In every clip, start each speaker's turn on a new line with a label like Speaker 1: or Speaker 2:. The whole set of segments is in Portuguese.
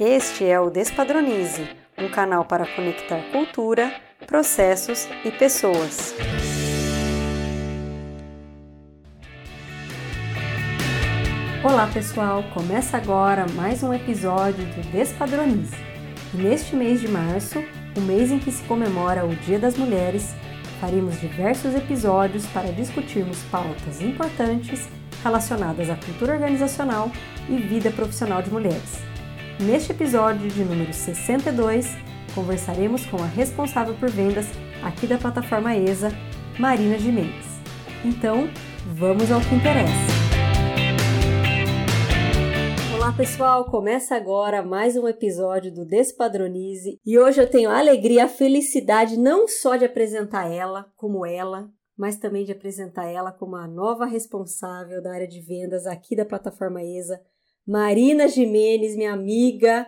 Speaker 1: Este é o Despadronize, um canal para conectar cultura, processos e pessoas. Olá pessoal, começa agora mais um episódio do Despadronize. E neste mês de março, o mês em que se comemora o Dia das Mulheres, faremos diversos episódios para discutirmos pautas importantes relacionadas à cultura organizacional e vida profissional de mulheres. Neste episódio de número 62, conversaremos com a responsável por vendas aqui da plataforma ESA, Marina Gimenez. Então, vamos ao que interessa. Olá pessoal, começa agora mais um episódio do Despadronize e hoje eu tenho a alegria, a felicidade não só de apresentar ela como ela, mas também de apresentar ela como a nova responsável da área de vendas aqui da plataforma ESA, Marina Jimenez, minha amiga,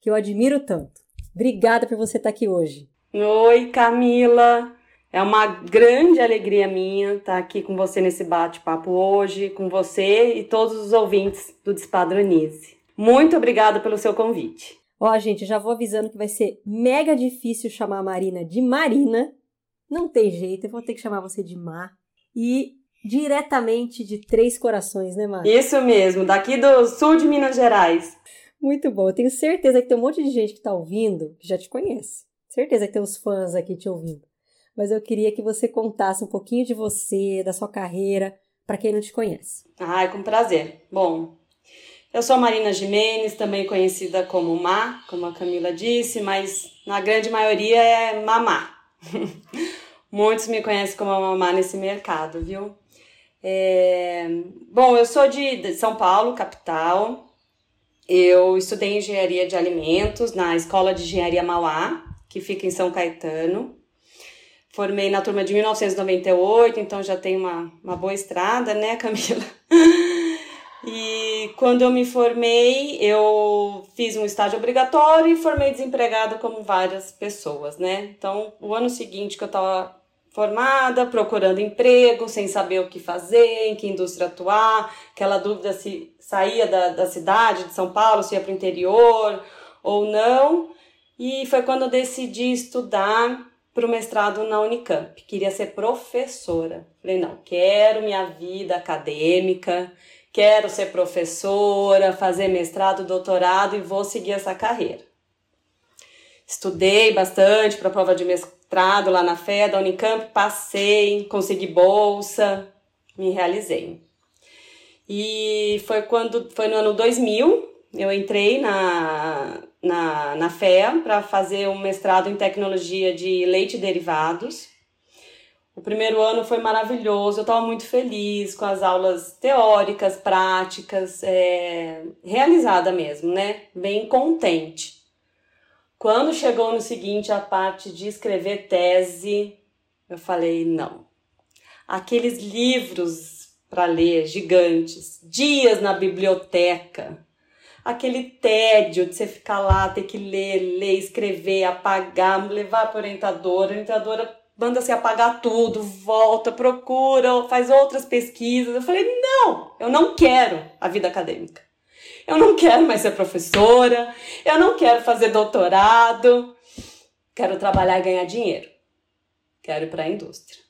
Speaker 1: que eu admiro tanto. Obrigada por você estar aqui hoje.
Speaker 2: Oi, Camila. É uma grande alegria minha estar aqui com você nesse bate-papo hoje, com você e todos os ouvintes do Despadronize. Muito obrigada pelo seu convite.
Speaker 1: Ó, gente, já vou avisando que vai ser mega difícil chamar a Marina de Marina. Não tem jeito, eu vou ter que chamar você de Mar. E diretamente de Três Corações, né, Mari?
Speaker 2: Isso mesmo, daqui do sul de Minas Gerais.
Speaker 1: Muito bom. Eu tenho certeza que tem um monte de gente que está ouvindo que já te conhece. Certeza que tem uns fãs aqui te ouvindo. Mas eu queria que você contasse um pouquinho de você, da sua carreira, para quem não te conhece.
Speaker 2: Ai, com prazer. Bom, eu sou Marina Jimenez, também conhecida como Má, como a Camila disse, mas na grande maioria é Mamá. Muitos me conhecem como a Mamá nesse mercado, viu? É... Bom, eu sou de São Paulo, capital. Eu estudei engenharia de alimentos na Escola de Engenharia Mauá, que fica em São Caetano. Formei na turma de 1998, então já tem uma, uma boa estrada, né, Camila? E quando eu me formei, eu fiz um estágio obrigatório e formei desempregada como várias pessoas, né? Então, o ano seguinte que eu estava formada, procurando emprego, sem saber o que fazer, em que indústria atuar, aquela dúvida se saía da, da cidade de São Paulo, se ia para o interior ou não. E foi quando eu decidi estudar para o mestrado na Unicamp. Queria ser professora. Falei, não, quero minha vida acadêmica, quero ser professora, fazer mestrado, doutorado e vou seguir essa carreira. Estudei bastante para a prova de mestrado lá na FE da Unicamp, passei, consegui bolsa, me realizei. E foi quando foi no ano 2000, eu entrei na, na, na FEA para fazer um mestrado em tecnologia de leite e derivados. O primeiro ano foi maravilhoso, eu estava muito feliz com as aulas teóricas, práticas, é, realizada mesmo, né? Bem contente. Quando chegou no seguinte a parte de escrever tese, eu falei: não. Aqueles livros para ler gigantes, dias na biblioteca, aquele tédio de você ficar lá, ter que ler, ler, escrever, apagar, levar para orientadora, a orientadora manda se apagar tudo, volta, procura, faz outras pesquisas. Eu falei: não, eu não quero a vida acadêmica. Eu não quero mais ser professora, eu não quero fazer doutorado, quero trabalhar e ganhar dinheiro. Quero ir para a indústria.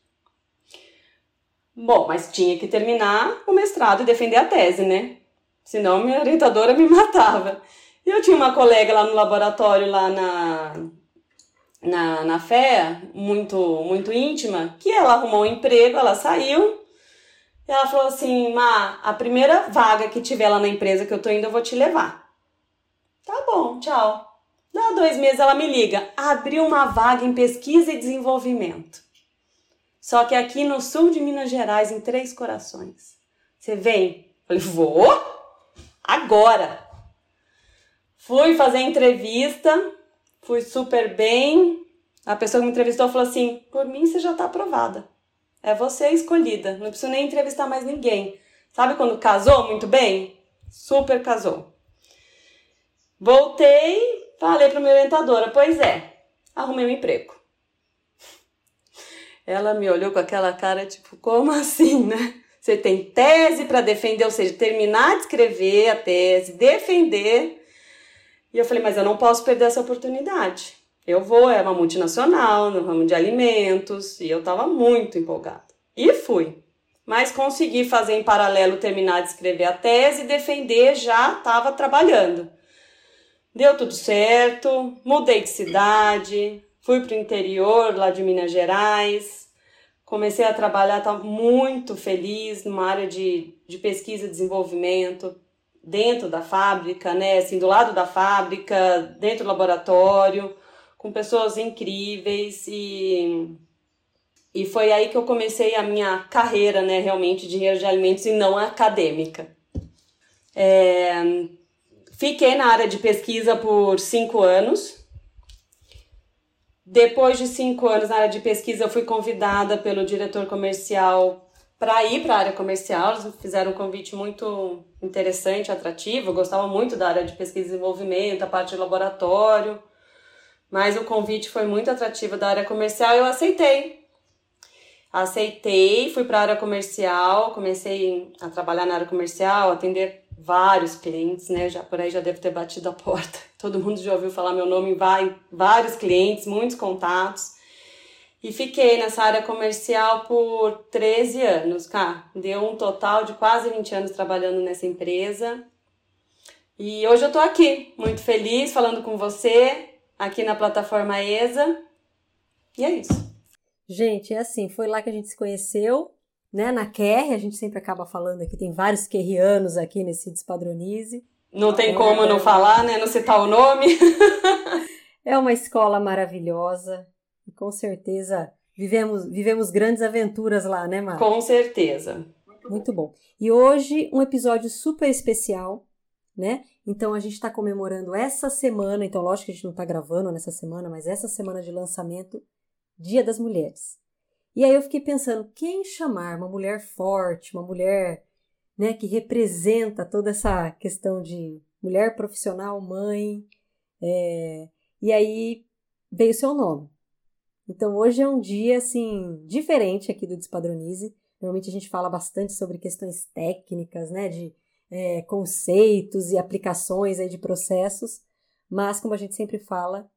Speaker 2: Bom, mas tinha que terminar o mestrado e defender a tese, né? Senão minha orientadora me matava. E eu tinha uma colega lá no laboratório, lá na, na, na FEA, muito, muito íntima, que ela arrumou um emprego, ela saiu, ela falou assim: Má, a primeira vaga que tiver lá na empresa que eu tô indo, eu vou te levar. Tá bom, tchau. Dá dois meses ela me liga. Abriu uma vaga em pesquisa e desenvolvimento. Só que aqui no sul de Minas Gerais, em Três Corações. Você vem? Falei, vou? Agora! Fui fazer entrevista, fui super bem. A pessoa que me entrevistou falou assim: por mim você já tá aprovada. É você a escolhida. Não preciso nem entrevistar mais ninguém. Sabe quando casou muito bem? Super casou. Voltei, falei para minha orientadora: Pois é, arrumei um emprego. Ela me olhou com aquela cara tipo: Como assim, né? Você tem tese para defender, ou seja, terminar de escrever a tese, defender. E eu falei, mas eu não posso perder essa oportunidade. Eu vou, é uma multinacional no ramo de alimentos, e eu estava muito empolgada. E fui. Mas consegui fazer em paralelo, terminar de escrever a tese e defender, já estava trabalhando. Deu tudo certo, mudei de cidade, fui para o interior lá de Minas Gerais, comecei a trabalhar, estava muito feliz numa área de, de pesquisa e desenvolvimento, dentro da fábrica, né? Assim, do lado da fábrica, dentro do laboratório, com pessoas incríveis e e foi aí que eu comecei a minha carreira, né, realmente de engenheiro de alimentos e não acadêmica. É, fiquei na área de pesquisa por cinco anos. Depois de cinco anos na área de pesquisa, eu fui convidada pelo diretor comercial para ir para a área comercial. Eles fizeram um convite muito interessante, atrativo. Eu gostava muito da área de pesquisa e desenvolvimento, a parte de laboratório. Mas o convite foi muito atrativo da área comercial e eu aceitei. Aceitei, fui para a área comercial, comecei a trabalhar na área comercial, atender vários clientes, né? Já por aí já devo ter batido a porta. Todo mundo já ouviu falar meu nome em vários clientes, muitos contatos. E fiquei nessa área comercial por 13 anos, cara. Deu um total de quase 20 anos trabalhando nessa empresa. E hoje eu tô aqui, muito feliz, falando com você, aqui na plataforma ESA. E é isso.
Speaker 1: Gente, é assim, foi lá que a gente se conheceu, né? Na QR, a gente sempre acaba falando aqui, tem vários querrianos aqui nesse Despadronize.
Speaker 2: Não tem é, como não falar, né? Não citar o nome.
Speaker 1: é uma escola maravilhosa, e com certeza vivemos, vivemos grandes aventuras lá, né, Mar?
Speaker 2: Com certeza.
Speaker 1: Muito bom. E hoje um episódio super especial, né? Então a gente está comemorando essa semana, então lógico que a gente não está gravando nessa semana, mas essa semana de lançamento, Dia das Mulheres. E aí eu fiquei pensando, quem chamar uma mulher forte, uma mulher né, que representa toda essa questão de mulher profissional, mãe, é... e aí veio seu nome. Então hoje é um dia assim diferente aqui do Despadronize. Normalmente a gente fala bastante sobre questões técnicas, né, de é, conceitos e aplicações aí de processos, mas como a gente sempre fala,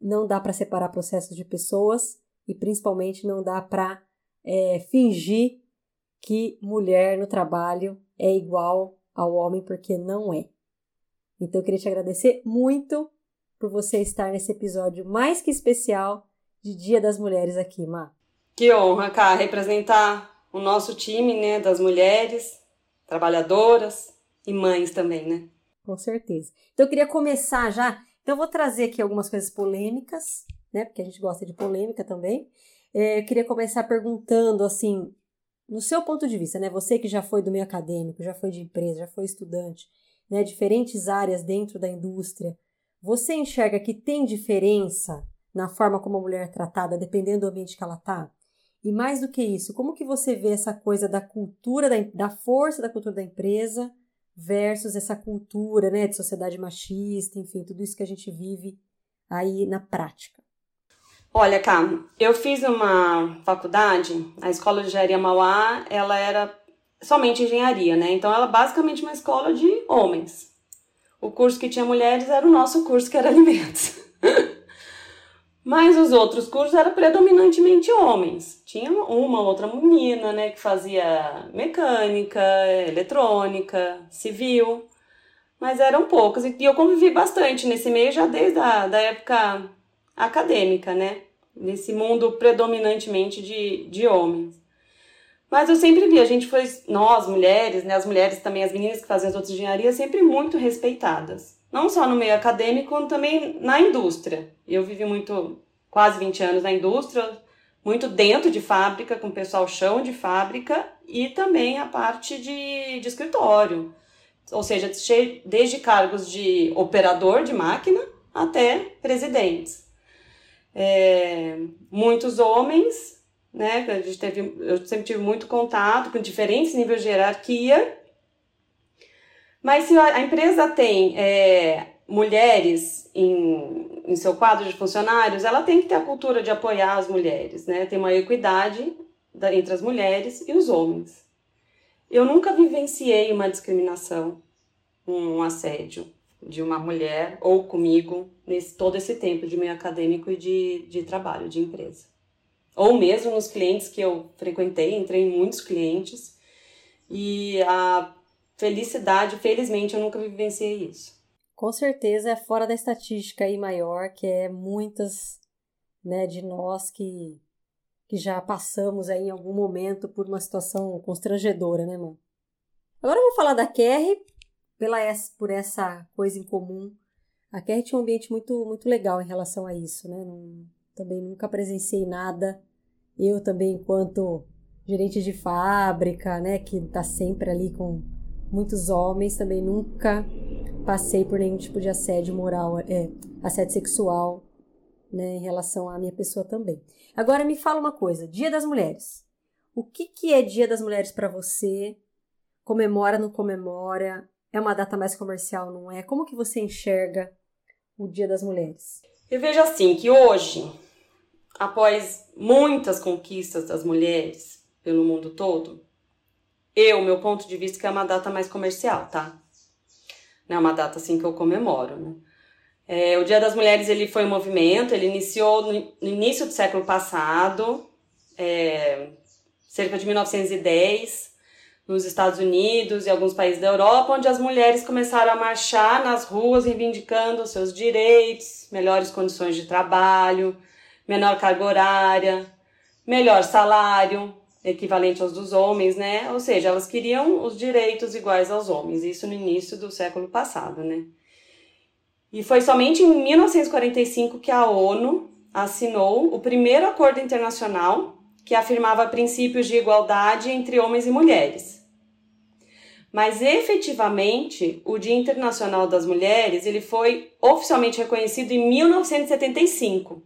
Speaker 1: não dá para separar processos de pessoas e principalmente não dá para é, fingir que mulher no trabalho é igual ao homem, porque não é. Então eu queria te agradecer muito por você estar nesse episódio mais que especial de Dia das Mulheres aqui, Má.
Speaker 2: Que honra, cara, representar o nosso time, né, das mulheres, trabalhadoras e mães também, né?
Speaker 1: Com certeza. Então eu queria começar já, então eu vou trazer aqui algumas coisas polêmicas, né, porque a gente gosta de polêmica também. É, eu queria começar perguntando, assim, no seu ponto de vista, né, você que já foi do meio acadêmico, já foi de empresa, já foi estudante, né, diferentes áreas dentro da indústria, você enxerga que tem diferença na forma como a mulher é tratada, dependendo do ambiente que ela está? E mais do que isso, como que você vê essa coisa da cultura, da, da força da cultura da empresa versus essa cultura né, de sociedade machista, enfim, tudo isso que a gente vive aí na prática?
Speaker 2: Olha, Cá, eu fiz uma faculdade, a Escola de Engenharia Mauá, ela era somente engenharia, né? Então, ela é basicamente uma escola de homens. O curso que tinha mulheres era o nosso curso, que era alimentos. Mas os outros cursos eram predominantemente homens. Tinha uma outra menina, né, que fazia mecânica, eletrônica, civil, mas eram poucos. E eu convivi bastante nesse meio já desde a da época acadêmica, né, nesse mundo predominantemente de, de homens. Mas eu sempre vi, a gente foi, nós mulheres, né, as mulheres também, as meninas que fazem as outras engenharias, sempre muito respeitadas não só no meio acadêmico, como também na indústria. Eu vivi muito, quase 20 anos na indústria, muito dentro de fábrica, com o pessoal chão de fábrica e também a parte de, de escritório. Ou seja, desde cargos de operador de máquina até presidentes. É, muitos homens, né? A gente teve, eu sempre tive muito contato com diferentes níveis de hierarquia mas se a empresa tem é, mulheres em, em seu quadro de funcionários, ela tem que ter a cultura de apoiar as mulheres, né? Tem uma equidade da, entre as mulheres e os homens. Eu nunca vivenciei uma discriminação, um assédio. de uma mulher ou comigo nesse todo esse tempo de meio acadêmico e de, de trabalho, de empresa. Ou mesmo nos clientes que eu frequentei, entrei em muitos clientes e a felicidade, felizmente, eu nunca vivenciei isso.
Speaker 1: Com certeza é fora da estatística aí maior, que é muitas né, de nós que, que já passamos aí em algum momento por uma situação constrangedora, né, mano? Agora eu vou falar da Kerry, pela por essa coisa em comum. A Kerry tinha um ambiente muito, muito legal em relação a isso, né? Não, também nunca presenciei nada. Eu também, enquanto gerente de fábrica, né, que está sempre ali com muitos homens, também nunca passei por nenhum tipo de assédio moral, é, assédio sexual, né, em relação à minha pessoa também. Agora me fala uma coisa, Dia das Mulheres. O que, que é Dia das Mulheres para você? Comemora, não comemora? É uma data mais comercial, não é? Como que você enxerga o Dia das Mulheres?
Speaker 2: Eu vejo assim que hoje, após muitas conquistas das mulheres pelo mundo todo, eu, meu ponto de vista, que é uma data mais comercial, tá? Não é uma data assim que eu comemoro, né? É, o Dia das Mulheres ele foi um movimento, ele iniciou no, início do século passado, é, cerca de 1910, nos Estados Unidos e alguns países da Europa, onde as mulheres começaram a marchar nas ruas reivindicando seus direitos, melhores condições de trabalho, menor carga horária, melhor salário, equivalente aos dos homens, né? Ou seja, elas queriam os direitos iguais aos homens, isso no início do século passado, né? E foi somente em 1945 que a ONU assinou o primeiro acordo internacional que afirmava princípios de igualdade entre homens e mulheres. Mas efetivamente, o Dia Internacional das Mulheres, ele foi oficialmente reconhecido em 1975.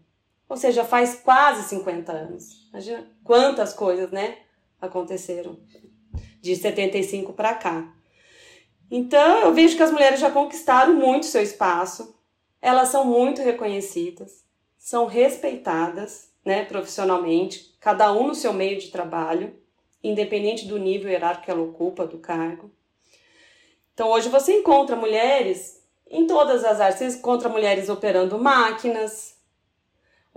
Speaker 2: Ou seja, faz quase 50 anos. Imagina quantas coisas, né, aconteceram de 75 para cá. Então, eu vejo que as mulheres já conquistaram muito seu espaço. Elas são muito reconhecidas, são respeitadas, né, profissionalmente, cada um no seu meio de trabalho, independente do nível hierárquico que ela ocupa do cargo. Então, hoje você encontra mulheres em todas as áreas. Você encontra mulheres operando máquinas,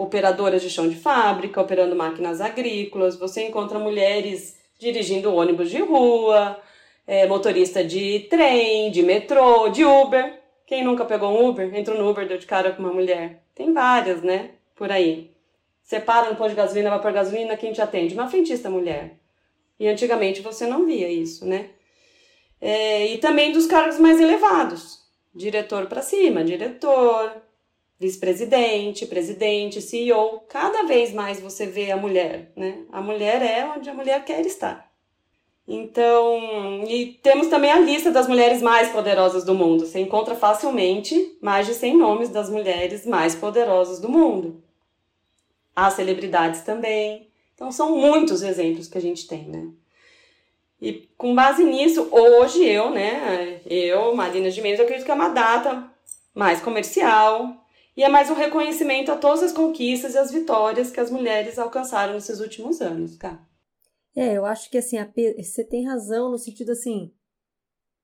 Speaker 2: operadoras de chão de fábrica, operando máquinas agrícolas. Você encontra mulheres dirigindo ônibus de rua, é, motorista de trem, de metrô, de Uber. Quem nunca pegou um Uber? Entrou no Uber, deu de cara com uma mulher. Tem várias, né? Por aí. Você para no posto de gasolina, vai por gasolina, quem te atende? Uma frentista mulher. E antigamente você não via isso, né? É, e também dos cargos mais elevados. Diretor para cima, diretor, vice-presidente, presidente, CEO. Cada vez mais você vê a mulher, né? A mulher é onde a mulher quer estar. Então, e temos também a lista das mulheres mais poderosas do mundo. Você encontra facilmente mais de 100 nomes das mulheres mais poderosas do mundo. Há celebridades também. Então são muitos exemplos que a gente tem, né? E com base nisso, hoje eu, né, eu, Marina de eu acredito que é uma data mais comercial e é mais um reconhecimento a todas as conquistas e as vitórias que as mulheres alcançaram nesses últimos anos, cara.
Speaker 1: É, eu acho que assim, você tem razão no sentido assim,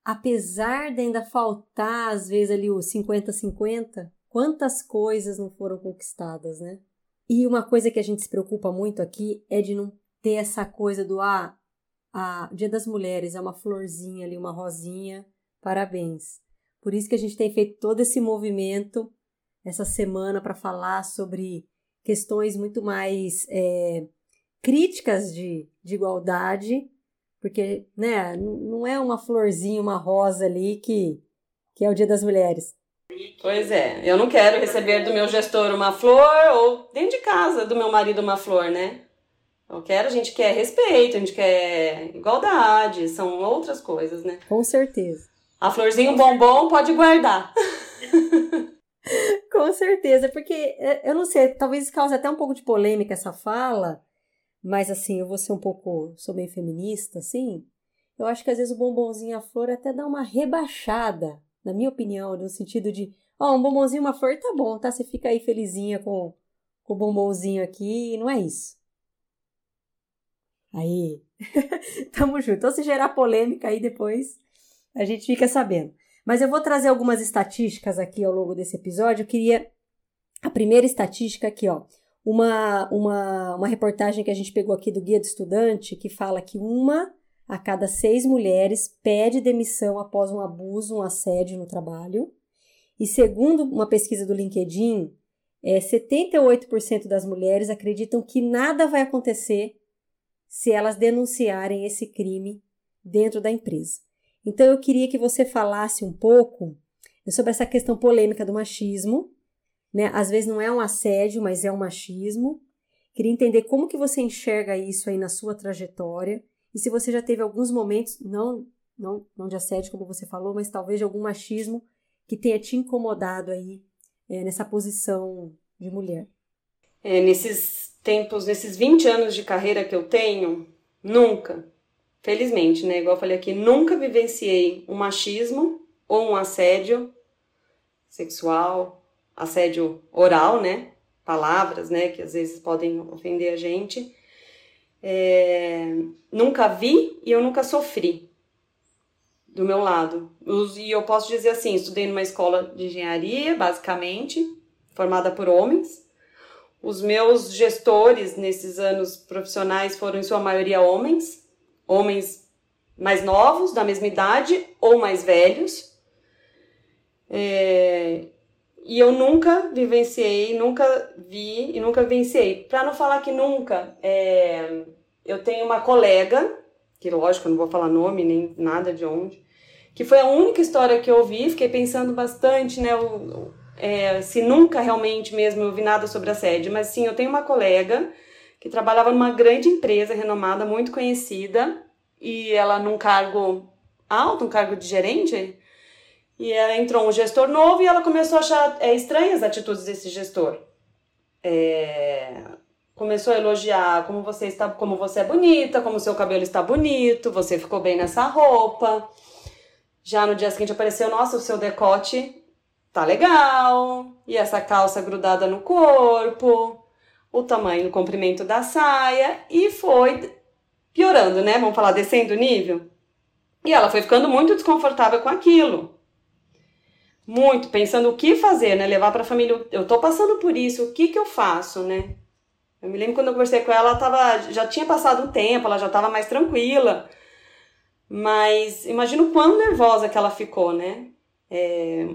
Speaker 1: apesar de ainda faltar às vezes ali o 50-50, quantas coisas não foram conquistadas, né? E uma coisa que a gente se preocupa muito aqui é de não ter essa coisa do ah, a Dia das Mulheres é uma florzinha ali, uma rosinha, parabéns. Por isso que a gente tem feito todo esse movimento essa semana para falar sobre questões muito mais é, críticas de, de igualdade, porque né, não é uma florzinha, uma rosa ali que, que é o Dia das Mulheres.
Speaker 2: Pois é, eu não quero receber do meu gestor uma flor ou dentro de casa do meu marido uma flor, né? Eu quero, a gente quer respeito, a gente quer igualdade, são outras coisas, né?
Speaker 1: Com certeza.
Speaker 2: A florzinha, um bombom, pode guardar.
Speaker 1: Com certeza, porque é, eu não sei, talvez cause até um pouco de polêmica essa fala, mas assim, eu vou ser um pouco, sou meio feminista, assim. Eu acho que às vezes o bombonzinho a flor até dá uma rebaixada na minha opinião, no sentido de, ó, oh, um bombonzinho, uma flor tá bom, tá? Você fica aí felizinha com, com o bombonzinho aqui, não é isso. Aí, tamo junto. Então, se gerar polêmica aí depois, a gente fica sabendo. Mas eu vou trazer algumas estatísticas aqui ao longo desse episódio. Eu queria. A primeira estatística aqui, ó. Uma, uma, uma reportagem que a gente pegou aqui do Guia do Estudante que fala que uma a cada seis mulheres pede demissão após um abuso, um assédio no trabalho. E segundo uma pesquisa do LinkedIn, é, 78% das mulheres acreditam que nada vai acontecer se elas denunciarem esse crime dentro da empresa. Então eu queria que você falasse um pouco sobre essa questão polêmica do machismo, né? Às vezes não é um assédio, mas é um machismo. Queria entender como que você enxerga isso aí na sua trajetória e se você já teve alguns momentos, não, não, não de assédio como você falou, mas talvez de algum machismo que tenha te incomodado aí é, nessa posição de mulher.
Speaker 2: É, nesses tempos, nesses 20 anos de carreira que eu tenho, nunca, felizmente, né? Igual eu falei aqui, nunca vivenciei um machismo ou um assédio sexual, assédio oral, né? Palavras, né? Que às vezes podem ofender a gente. É, nunca vi e eu nunca sofri do meu lado. E eu posso dizer assim: estudei numa escola de engenharia, basicamente, formada por homens. Os meus gestores nesses anos profissionais foram, em sua maioria, homens homens mais novos, da mesma idade ou mais velhos. É, e eu nunca vivenciei, nunca vi e nunca vivenciei. Para não falar que nunca, é, eu tenho uma colega, que lógico, eu não vou falar nome nem nada de onde, que foi a única história que eu ouvi, fiquei pensando bastante, né, o, é, se nunca realmente mesmo eu vi nada sobre assédio, mas sim, eu tenho uma colega que trabalhava numa grande empresa renomada, muito conhecida, e ela num cargo alto, um cargo de gerente, e ela entrou um gestor novo e ela começou a achar é, estranhas as atitudes desse gestor. É, começou a elogiar como você está, como você é bonita, como seu cabelo está bonito, você ficou bem nessa roupa. Já no dia seguinte apareceu, nossa, o seu decote tá legal, e essa calça grudada no corpo, o tamanho, o comprimento da saia, e foi piorando, né? Vamos falar, descendo o nível. E ela foi ficando muito desconfortável com aquilo. Muito, pensando o que fazer, né? Levar para a família, eu tô passando por isso, o que que eu faço, né? Eu me lembro quando eu conversei com ela, ela tava, já tinha passado um tempo, ela já estava mais tranquila. Mas imagino quão nervosa que ela ficou, né? É,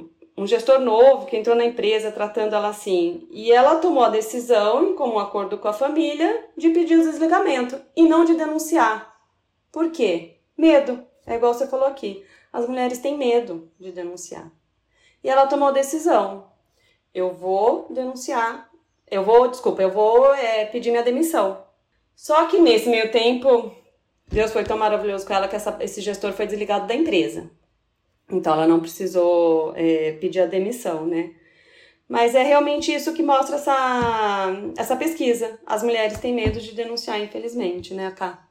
Speaker 2: um gestor novo que entrou na empresa tratando ela assim. E ela tomou a decisão, em comum acordo com a família, de pedir o desligamento e não de denunciar. Por quê? Medo. É igual você falou aqui. As mulheres têm medo de denunciar. E ela tomou a decisão. Eu vou denunciar. Eu vou, desculpa, eu vou é, pedir minha demissão. Só que nesse meio tempo, Deus foi tão maravilhoso com ela que essa, esse gestor foi desligado da empresa. Então ela não precisou é, pedir a demissão, né? Mas é realmente isso que mostra essa, essa pesquisa. As mulheres têm medo de denunciar, infelizmente, né, Cá?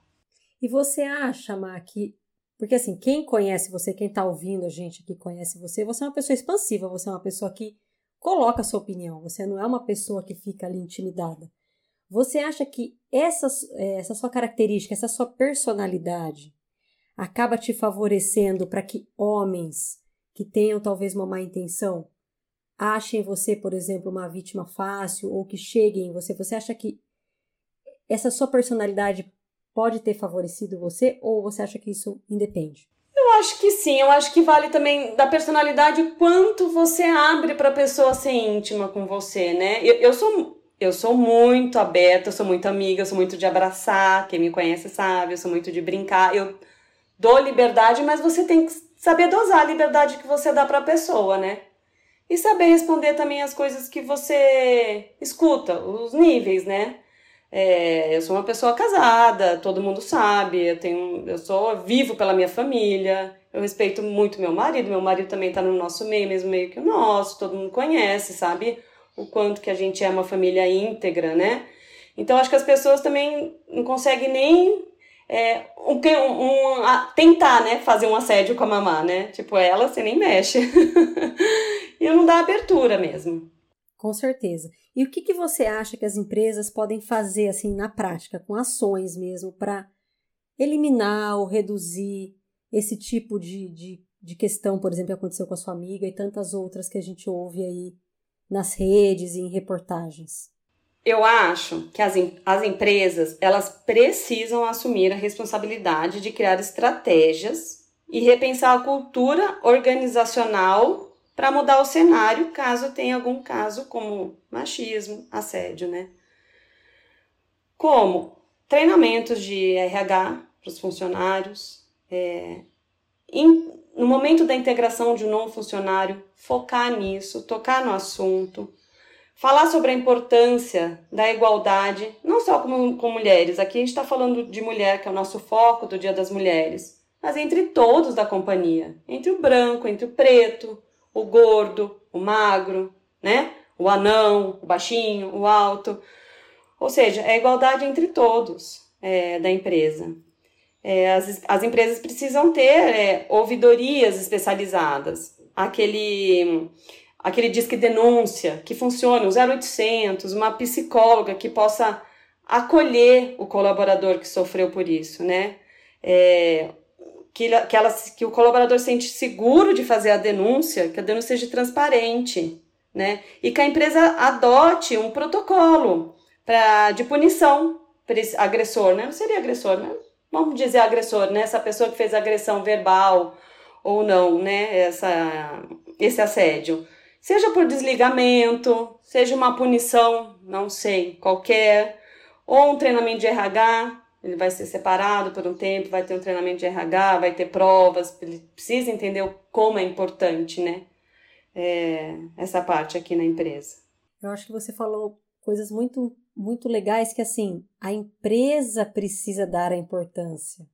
Speaker 1: E você acha, Má, que. Porque assim, quem conhece você, quem está ouvindo a gente aqui conhece você, você é uma pessoa expansiva, você é uma pessoa que coloca a sua opinião, você não é uma pessoa que fica ali intimidada. Você acha que essa, é, essa sua característica, essa sua personalidade, acaba te favorecendo para que homens que tenham talvez uma má intenção achem você, por exemplo, uma vítima fácil ou que cheguem em você? Você acha que essa sua personalidade pode ter favorecido você ou você acha que isso independe?
Speaker 2: Eu acho que sim, eu acho que vale também da personalidade quanto você abre para a pessoa ser íntima com você, né? Eu, eu sou eu sou muito aberta, eu sou muito amiga, eu sou muito de abraçar, quem me conhece sabe, eu sou muito de brincar. Eu dou liberdade, mas você tem que saber dosar a liberdade que você dá para a pessoa, né? E saber responder também as coisas que você escuta, os níveis, né? É, eu sou uma pessoa casada, todo mundo sabe, eu tenho, eu sou vivo pela minha família, eu respeito muito meu marido, meu marido também está no nosso meio, mesmo meio que o nosso, todo mundo conhece, sabe? O quanto que a gente é uma família íntegra, né? Então acho que as pessoas também não conseguem nem é, um, um, a, tentar, né, fazer um assédio com a mamá, né? Tipo, ela você nem mexe. e não dá abertura mesmo.
Speaker 1: Com certeza. E o que, que você acha que as empresas podem fazer, assim, na prática, com ações mesmo, para eliminar ou reduzir esse tipo de, de de questão, por exemplo, que aconteceu com a sua amiga e tantas outras que a gente ouve aí nas redes e em reportagens?
Speaker 2: Eu acho que as, as empresas elas precisam assumir a responsabilidade de criar estratégias e repensar a cultura organizacional para mudar o cenário caso tenha algum caso como machismo, assédio, né? Como treinamentos de RH para os funcionários, é, in, no momento da integração de um novo funcionário, focar nisso, tocar no assunto, falar sobre a importância da igualdade, não só com, com mulheres, aqui a gente está falando de mulher, que é o nosso foco do Dia das Mulheres, mas entre todos da companhia, entre o branco, entre o preto, o gordo, o magro, né? O anão, o baixinho, o alto. Ou seja, é igualdade entre todos é, da empresa. É, as, as empresas precisam ter é, ouvidorias especializadas, aquele, aquele disque denúncia que funcione, o 0800, uma psicóloga que possa acolher o colaborador que sofreu por isso, né? É, que, que, ela, que o colaborador se sente seguro de fazer a denúncia, que a denúncia seja transparente, né? E que a empresa adote um protocolo pra, de punição para esse agressor, né? Não seria agressor, né? vamos dizer agressor, né? Essa pessoa que fez agressão verbal ou não, né? Essa, esse assédio. Seja por desligamento, seja uma punição, não sei, qualquer, ou um treinamento de RH, ele vai ser separado por um tempo, vai ter um treinamento de RH, vai ter provas, ele precisa entender como é importante, né? É, essa parte aqui na empresa.
Speaker 1: Eu acho que você falou coisas muito muito legais que assim a empresa precisa dar a importância,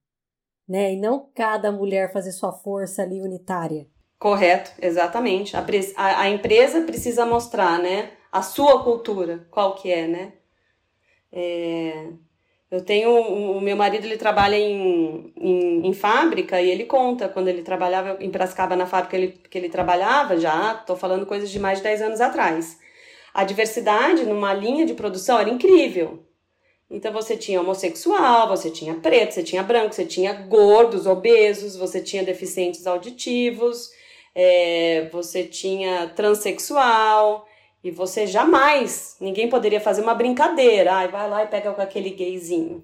Speaker 1: né? E não cada mulher fazer sua força ali unitária.
Speaker 2: Correto, exatamente. A, a, empresa precisa mostrar, né? A sua cultura, qual que é, né? É, eu tenho o meu marido ele trabalha em, em, em, fábrica e ele conta quando ele trabalhava em Piracicaba na fábrica ele, que ele trabalhava já, estou falando coisas de mais de 10 anos atrás a diversidade numa linha de produção era incrível. Então você tinha homossexual, você tinha preto, você tinha branco, você tinha gordos, obesos, você tinha deficientes auditivos, é, você tinha transexual, e você jamais, ninguém poderia fazer uma brincadeira, ai, vai lá e pega com aquele gayzinho,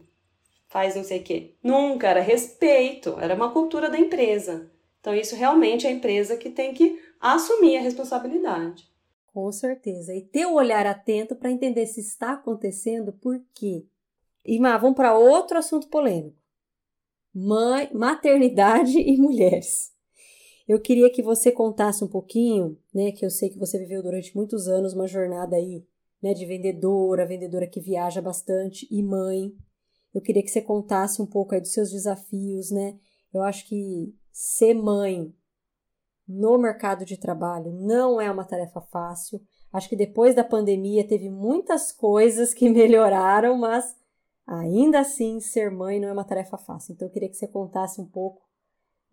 Speaker 2: faz não sei o quê. Nunca, era respeito, era uma cultura da empresa. Então isso realmente é a empresa que tem que assumir a responsabilidade.
Speaker 1: Com certeza. E ter o um olhar atento para entender se está acontecendo, por quê. E vamos para outro assunto polêmico. Mãe, maternidade e mulheres. Eu queria que você contasse um pouquinho, né, que eu sei que você viveu durante muitos anos uma jornada aí, né, de vendedora, vendedora que viaja bastante e mãe. Eu queria que você contasse um pouco aí dos seus desafios, né? Eu acho que ser mãe no mercado de trabalho não é uma tarefa fácil. Acho que depois da pandemia teve muitas coisas que melhoraram, mas ainda assim ser mãe não é uma tarefa fácil. Então eu queria que você contasse um pouco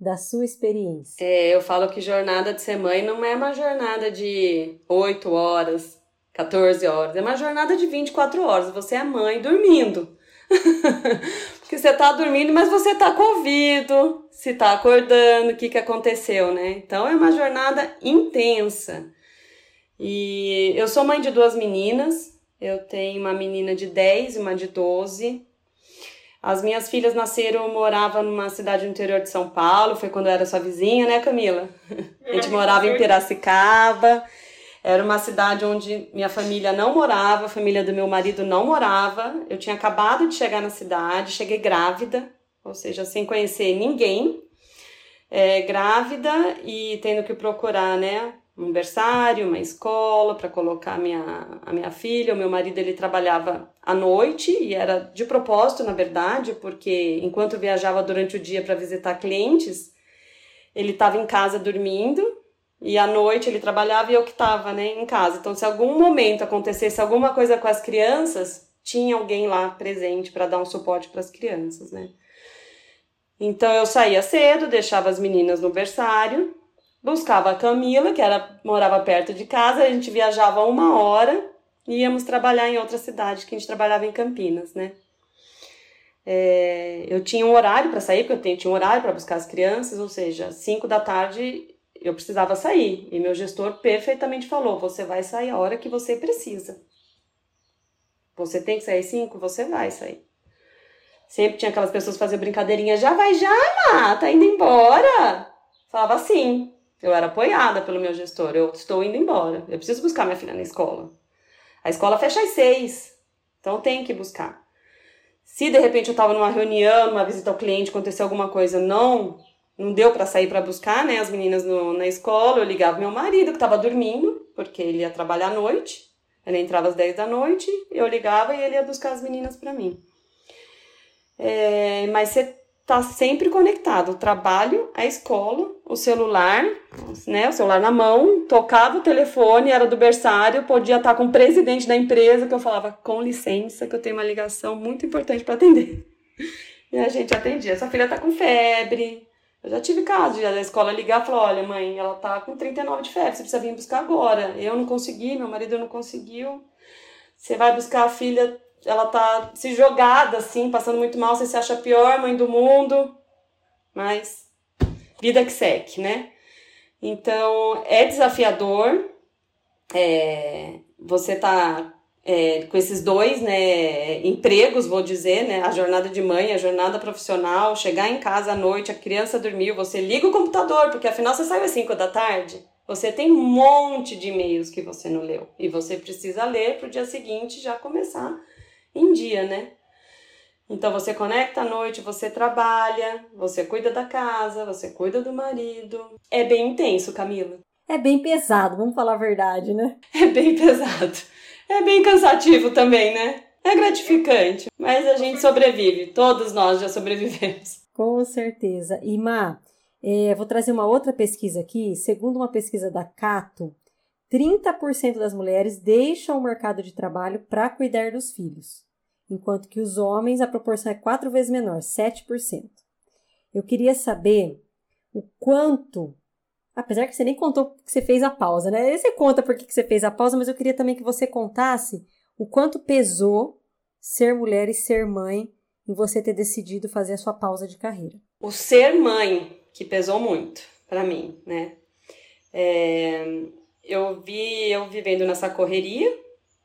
Speaker 1: da sua experiência.
Speaker 2: É, eu falo que jornada de ser mãe não é uma jornada de 8 horas, 14 horas, é uma jornada de 24 horas. Você é mãe dormindo. Porque você tá dormindo, mas você tá com ouvido, se tá acordando, o que que aconteceu, né? Então é uma jornada intensa. E eu sou mãe de duas meninas, eu tenho uma menina de 10 e uma de 12. As minhas filhas nasceram, morava numa cidade do interior de São Paulo, foi quando eu era sua vizinha, né, Camila? A gente morava em Piracicaba. Era uma cidade onde minha família não morava, a família do meu marido não morava. Eu tinha acabado de chegar na cidade, cheguei grávida, ou seja, sem conhecer ninguém, é, grávida e tendo que procurar, né, um berçário, uma escola para colocar a minha, a minha filha. O meu marido ele trabalhava à noite e era de propósito, na verdade, porque enquanto viajava durante o dia para visitar clientes, ele estava em casa dormindo e à noite ele trabalhava e eu que estava, né, em casa. Então, se algum momento acontecesse alguma coisa com as crianças, tinha alguém lá presente para dar um suporte para as crianças, né? Então eu saía cedo, deixava as meninas no berçário, buscava a Camila, que era morava perto de casa, a gente viajava uma hora e íamos trabalhar em outra cidade, que a gente trabalhava em Campinas, né? É, eu tinha um horário para sair, porque eu tinha um horário para buscar as crianças, ou seja, 5 da tarde eu precisava sair. E meu gestor perfeitamente falou: você vai sair a hora que você precisa. Você tem que sair 5, você vai sair. Sempre tinha aquelas pessoas fazer brincadeirinha, já vai já, Má, tá indo embora. Falava assim. Eu era apoiada pelo meu gestor, eu estou indo embora. Eu preciso buscar minha filha na escola. A escola fecha às seis, então tenho que buscar. Se de repente eu estava numa reunião, numa visita ao cliente, aconteceu alguma coisa, não, não deu para sair para buscar, né, as meninas no, na escola, eu ligava meu marido que estava dormindo, porque ele ia trabalhar à noite. Ele entrava às 10 da noite, eu ligava e ele ia buscar as meninas para mim. É, mas você tá sempre conectado, o trabalho, a escola, o celular, né, o celular na mão, tocava o telefone, era do berçário, podia estar com o presidente da empresa, que eu falava, com licença, que eu tenho uma ligação muito importante para atender. E a gente atendia, sua filha tá com febre. Eu já tive caso de a escola ligar e falar, olha mãe, ela tá com 39 de febre, você precisa vir buscar agora. Eu não consegui, meu marido não conseguiu. Você vai buscar a filha ela tá se jogada assim, passando muito mal, você se acha a pior mãe do mundo, mas vida que segue, né? Então é desafiador, é, você tá é, com esses dois né, empregos, vou dizer, né, a jornada de mãe, a jornada profissional, chegar em casa à noite, a criança dormiu, você liga o computador, porque afinal você saiu às 5 da tarde. Você tem um monte de e-mails que você não leu e você precisa ler para o dia seguinte já começar em dia, né? Então você conecta à noite, você trabalha, você cuida da casa, você cuida do marido. É bem intenso, Camila.
Speaker 1: É bem pesado, vamos falar a verdade, né?
Speaker 2: É bem pesado. É bem cansativo também, né? É gratificante, mas a gente sobrevive. Todos nós já sobrevivemos.
Speaker 1: Com certeza. E Má, é, vou trazer uma outra pesquisa aqui. Segundo uma pesquisa da Cato, 30% das mulheres deixam o mercado de trabalho para cuidar dos filhos, enquanto que os homens a proporção é quatro vezes menor, 7%. Eu queria saber o quanto, apesar que você nem contou que você fez a pausa, né? Você conta por que você fez a pausa, mas eu queria também que você contasse o quanto pesou ser mulher e ser mãe em você ter decidido fazer a sua pausa de carreira.
Speaker 2: O ser mãe que pesou muito para mim, né? É, eu vi eu vivendo nessa correria,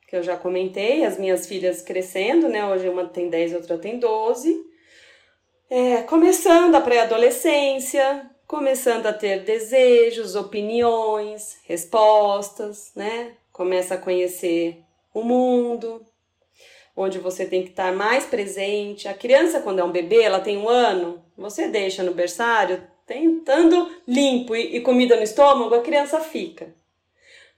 Speaker 2: que eu já comentei, as minhas filhas crescendo, né? Hoje uma tem 10, outra tem 12. É, começando a pré-adolescência, começando a ter desejos, opiniões, respostas, né? Começa a conhecer o mundo, onde você tem que estar mais presente. A criança, quando é um bebê, ela tem um ano, você deixa no berçário, tentando limpo e, e comida no estômago, a criança fica.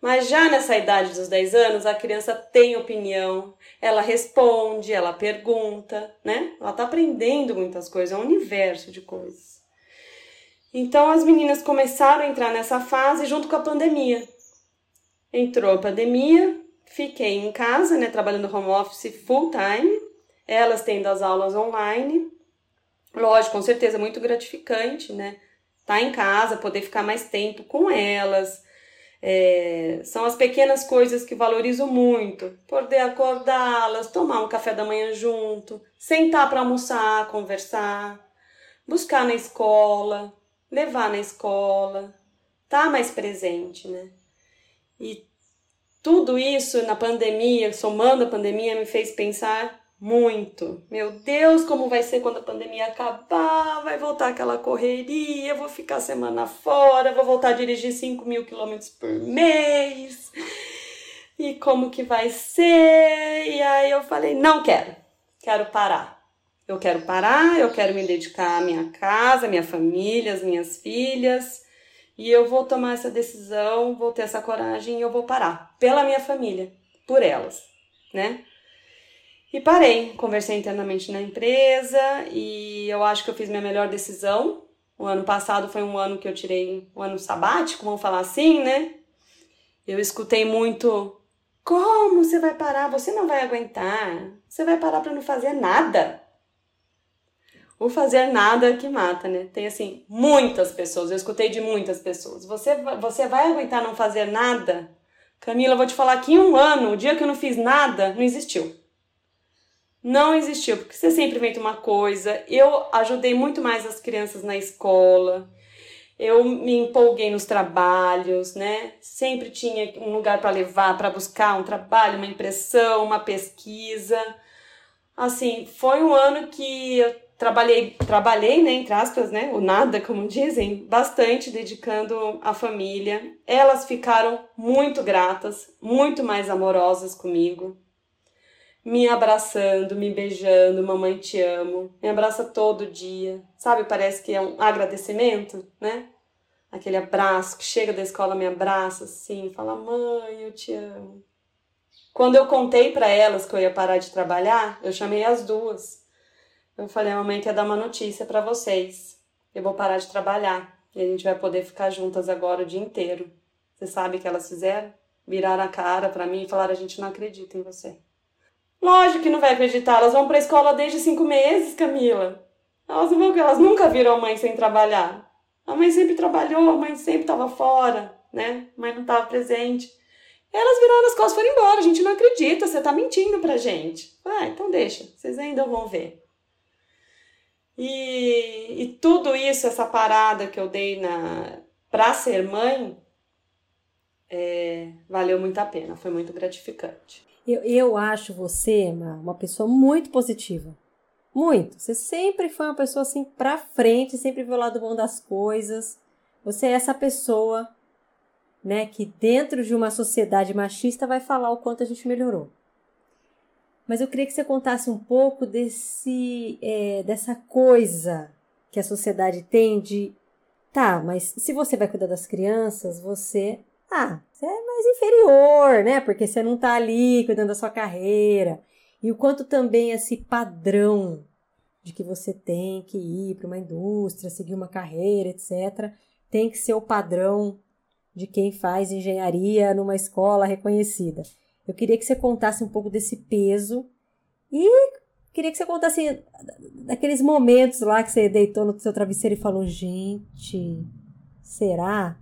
Speaker 2: Mas já nessa idade dos 10 anos, a criança tem opinião, ela responde, ela pergunta, né? Ela tá aprendendo muitas coisas, é um universo de coisas. Então as meninas começaram a entrar nessa fase junto com a pandemia. Entrou a pandemia, fiquei em casa, né, trabalhando home office full time, elas tendo as aulas online. Lógico, com certeza muito gratificante, né? Tá em casa, poder ficar mais tempo com elas, é, são as pequenas coisas que valorizo muito. Poder acordá-las, tomar um café da manhã junto, sentar para almoçar, conversar, buscar na escola, levar na escola, tá mais presente, né? E tudo isso na pandemia, somando a pandemia, me fez pensar muito. Meu Deus, como vai ser quando a pandemia acabar? Vai voltar aquela correria, vou ficar semana fora, vou voltar a dirigir 5 mil quilômetros por mês. E como que vai ser? E aí eu falei, não quero, quero parar. Eu quero parar, eu quero me dedicar à minha casa, à minha família, às minhas filhas. E eu vou tomar essa decisão, vou ter essa coragem e eu vou parar. Pela minha família, por elas, né? E parei, conversei internamente na empresa e eu acho que eu fiz minha melhor decisão. O ano passado foi um ano que eu tirei um ano sabático, vamos falar assim, né? Eu escutei muito: como você vai parar? Você não vai aguentar. Você vai parar para não fazer nada. O fazer nada que mata, né? Tem assim, muitas pessoas, eu escutei de muitas pessoas. Você, você vai aguentar não fazer nada? Camila, eu vou te falar que em um ano, o dia que eu não fiz nada, não existiu. Não existiu, porque você sempre inventa uma coisa. Eu ajudei muito mais as crianças na escola. Eu me empolguei nos trabalhos, né? Sempre tinha um lugar para levar, para buscar um trabalho, uma impressão, uma pesquisa. Assim, foi um ano que eu trabalhei, trabalhei, né, entre aspas, né, o nada, como dizem, bastante dedicando à família. Elas ficaram muito gratas, muito mais amorosas comigo, me abraçando, me beijando, mamãe te amo, me abraça todo dia, sabe? Parece que é um agradecimento, né? Aquele abraço que chega da escola, me abraça assim, fala: "Mãe, eu te amo". Quando eu contei para elas que eu ia parar de trabalhar, eu chamei as duas eu falei, a mamãe quer dar uma notícia para vocês. Eu vou parar de trabalhar e a gente vai poder ficar juntas agora o dia inteiro. Você sabe o que elas fizeram? Viraram a cara para mim e falaram: a gente não acredita em você. Lógico que não vai acreditar, elas vão pra escola desde cinco meses, Camila. Elas não vão elas nunca viram a mãe sem trabalhar. A mãe sempre trabalhou, a mãe sempre estava fora, né? A mãe não estava presente. Elas viraram as costas e foram embora. A gente não acredita, você tá mentindo pra gente. Ah, então deixa, vocês ainda vão ver. E, e tudo isso, essa parada que eu dei na para ser mãe, é, valeu muito a pena, foi muito gratificante.
Speaker 1: Eu, eu acho você uma, uma pessoa muito positiva. Muito. Você sempre foi uma pessoa assim pra frente, sempre viu o lado bom das coisas. Você é essa pessoa, né, que dentro de uma sociedade machista vai falar o quanto a gente melhorou. Mas eu queria que você contasse um pouco desse, é, dessa coisa que a sociedade tem de. Tá, mas se você vai cuidar das crianças, você. Ah, você é mais inferior, né? Porque você não tá ali cuidando da sua carreira. E o quanto também esse padrão de que você tem que ir para uma indústria, seguir uma carreira, etc., tem que ser o padrão de quem faz engenharia numa escola reconhecida. Eu queria que você contasse um pouco desse peso e queria que você contasse daqueles momentos lá que você deitou no seu travesseiro e falou: gente, será?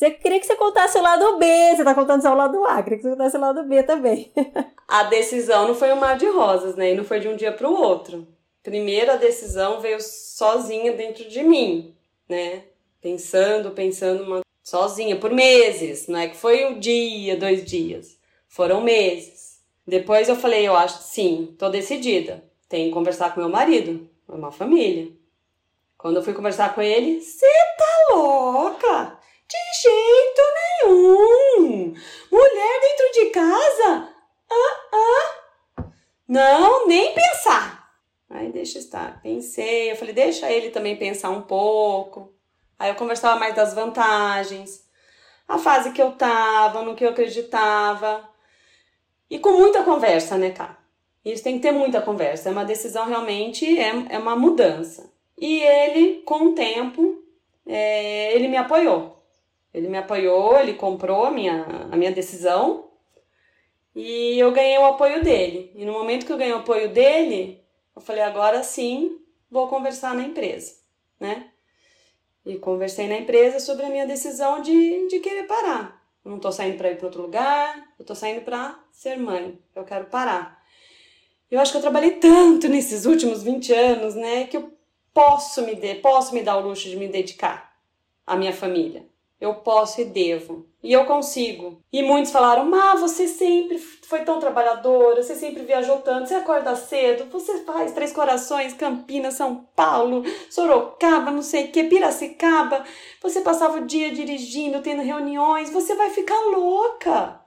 Speaker 1: Você queria que você contasse o lado B, você tá contando só o lado A, queria que você contasse o lado B também.
Speaker 2: a decisão não foi um mar de rosas, né? E não foi de um dia para o outro. Primeiro a decisão veio sozinha dentro de mim, né? Pensando, pensando uma... sozinha por meses, não é que foi um dia, dois dias. Foram meses. Depois eu falei, eu acho, sim, tô decidida. Tenho que conversar com meu marido, é uma família. Quando eu fui conversar com ele, você tá louca? De jeito nenhum! Mulher dentro de casa? Ah, ah! Não, nem pensar. Aí deixa estar. Pensei, eu falei, deixa ele também pensar um pouco. Aí eu conversava mais das vantagens, a fase que eu tava, no que eu acreditava. E com muita conversa, né, cara? Isso tem que ter muita conversa. É uma decisão realmente, é, é uma mudança. E ele, com o tempo, é, ele me apoiou. Ele me apoiou, ele comprou a minha, a minha decisão e eu ganhei o apoio dele. E no momento que eu ganhei o apoio dele, eu falei, agora sim, vou conversar na empresa, né? E conversei na empresa sobre a minha decisão de, de querer parar. Eu não tô saindo para ir para outro lugar, eu tô saindo para ser mãe. Eu quero parar. Eu acho que eu trabalhei tanto nesses últimos 20 anos, né, que eu posso me de, posso me dar o luxo de me dedicar à minha família. Eu posso e devo. E eu consigo. E muitos falaram: "Mas você sempre foi tão trabalhadora, você sempre viajou tanto, você acorda cedo, você faz Três Corações, Campinas, São Paulo, Sorocaba, não sei o que, Piracicaba. Você passava o dia dirigindo, tendo reuniões, você vai ficar louca.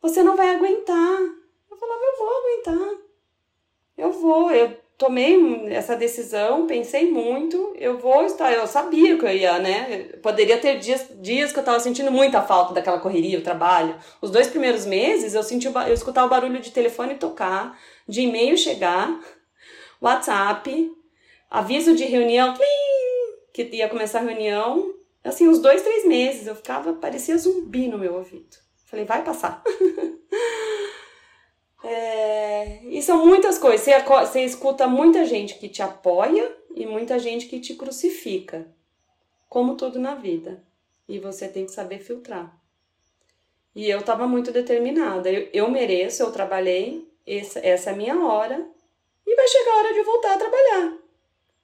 Speaker 2: Você não vai aguentar. Eu falava: eu vou aguentar. Eu vou, eu tomei essa decisão, pensei muito, eu vou estar, eu sabia que eu ia, né? Poderia ter dias, dias que eu tava sentindo muita falta daquela correria, o trabalho. Os dois primeiros meses eu senti eu escutava o barulho de telefone tocar, de e-mail chegar, WhatsApp, aviso de reunião, que ia começar a reunião. Assim, uns dois, três meses eu ficava, parecia zumbi no meu ouvido. Falei, vai passar. É, e são muitas coisas. Você, você escuta muita gente que te apoia e muita gente que te crucifica. Como tudo na vida. E você tem que saber filtrar. E eu estava muito determinada. Eu, eu, mereço, eu trabalhei, essa, essa é a minha hora. E vai chegar a hora de voltar a trabalhar.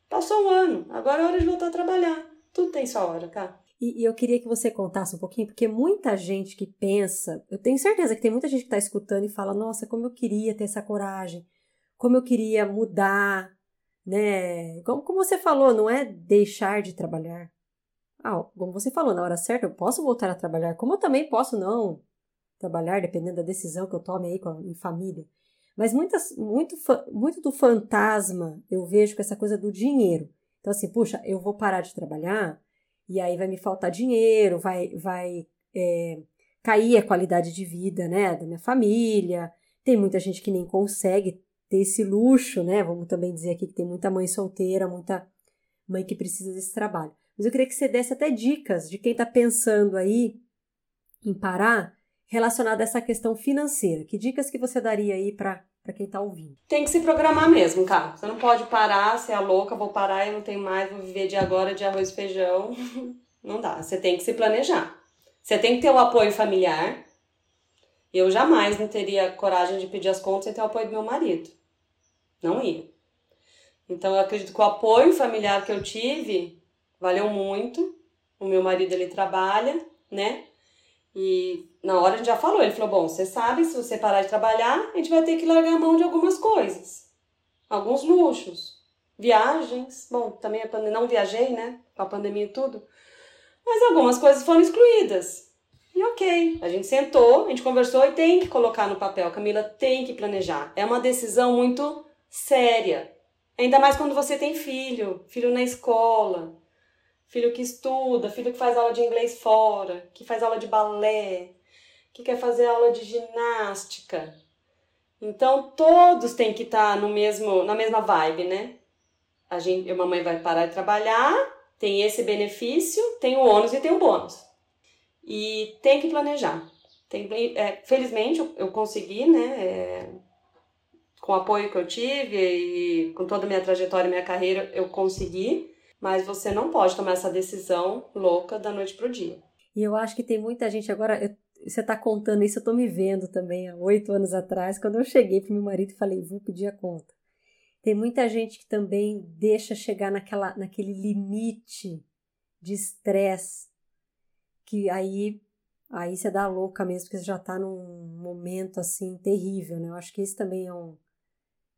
Speaker 2: Passou um ano, agora é hora de voltar a trabalhar. Tudo tem sua hora, cara.
Speaker 1: E, e, eu queria que você contasse um pouquinho, porque muita gente que pensa, eu tenho certeza que tem muita gente que está escutando e fala: Nossa, como eu queria ter essa coragem, como eu queria mudar, né? Como, como você falou, não é deixar de trabalhar. Ah, como você falou, na hora certa eu posso voltar a trabalhar, como eu também posso não trabalhar, dependendo da decisão que eu tome aí com a, em família. Mas muitas, muito, muito do fantasma eu vejo com essa coisa do dinheiro. Então, assim, puxa, eu vou parar de trabalhar e aí vai me faltar dinheiro, vai, vai é, cair a qualidade de vida né, da minha família. Tem muita gente que nem consegue ter esse luxo, né? Vamos também dizer aqui que tem muita mãe solteira, muita mãe que precisa desse trabalho. Mas eu queria que você desse até dicas de quem está pensando aí em parar relacionado a essa questão financeira. Que dicas que você daria aí para para quem está ouvindo.
Speaker 2: Tem que se programar mesmo, cara. Você não pode parar, você é louca, vou parar e não tenho mais, vou viver de agora de arroz e feijão. Não dá. Você tem que se planejar. Você tem que ter o apoio familiar. Eu jamais não teria coragem de pedir as contas sem ter o apoio do meu marido. Não ia. Então eu acredito que o apoio familiar que eu tive valeu muito. O meu marido ele trabalha, né? E na hora a gente já falou, ele falou: "Bom, você sabe, se você parar de trabalhar, a gente vai ter que largar a mão de algumas coisas. Alguns luxos, viagens. Bom, também a pandemia, não viajei, né? Com a pandemia e tudo. Mas algumas coisas foram excluídas. E ok, a gente sentou, a gente conversou e tem que colocar no papel. Camila tem que planejar. É uma decisão muito séria. Ainda mais quando você tem filho, filho na escola filho que estuda, filho que faz aula de inglês fora, que faz aula de balé, que quer fazer aula de ginástica. Então todos têm que estar tá no mesmo, na mesma vibe, né? A gente, a mamãe vai parar de trabalhar, tem esse benefício, tem o ônus e tem o bônus. E tem que planejar. Tem, é, felizmente eu, consegui, né? É, com o apoio que eu tive e com toda a minha trajetória e minha carreira, eu consegui mas você não pode tomar essa decisão louca da noite pro dia.
Speaker 1: E eu acho que tem muita gente agora. Eu, você está contando isso, eu estou me vendo também há oito anos atrás, quando eu cheguei pro meu marido e falei, vou pedir a conta. Tem muita gente que também deixa chegar naquela, naquele limite de estresse, que aí aí você dá louca mesmo, porque você já está num momento assim terrível, né? Eu acho que isso também é, um,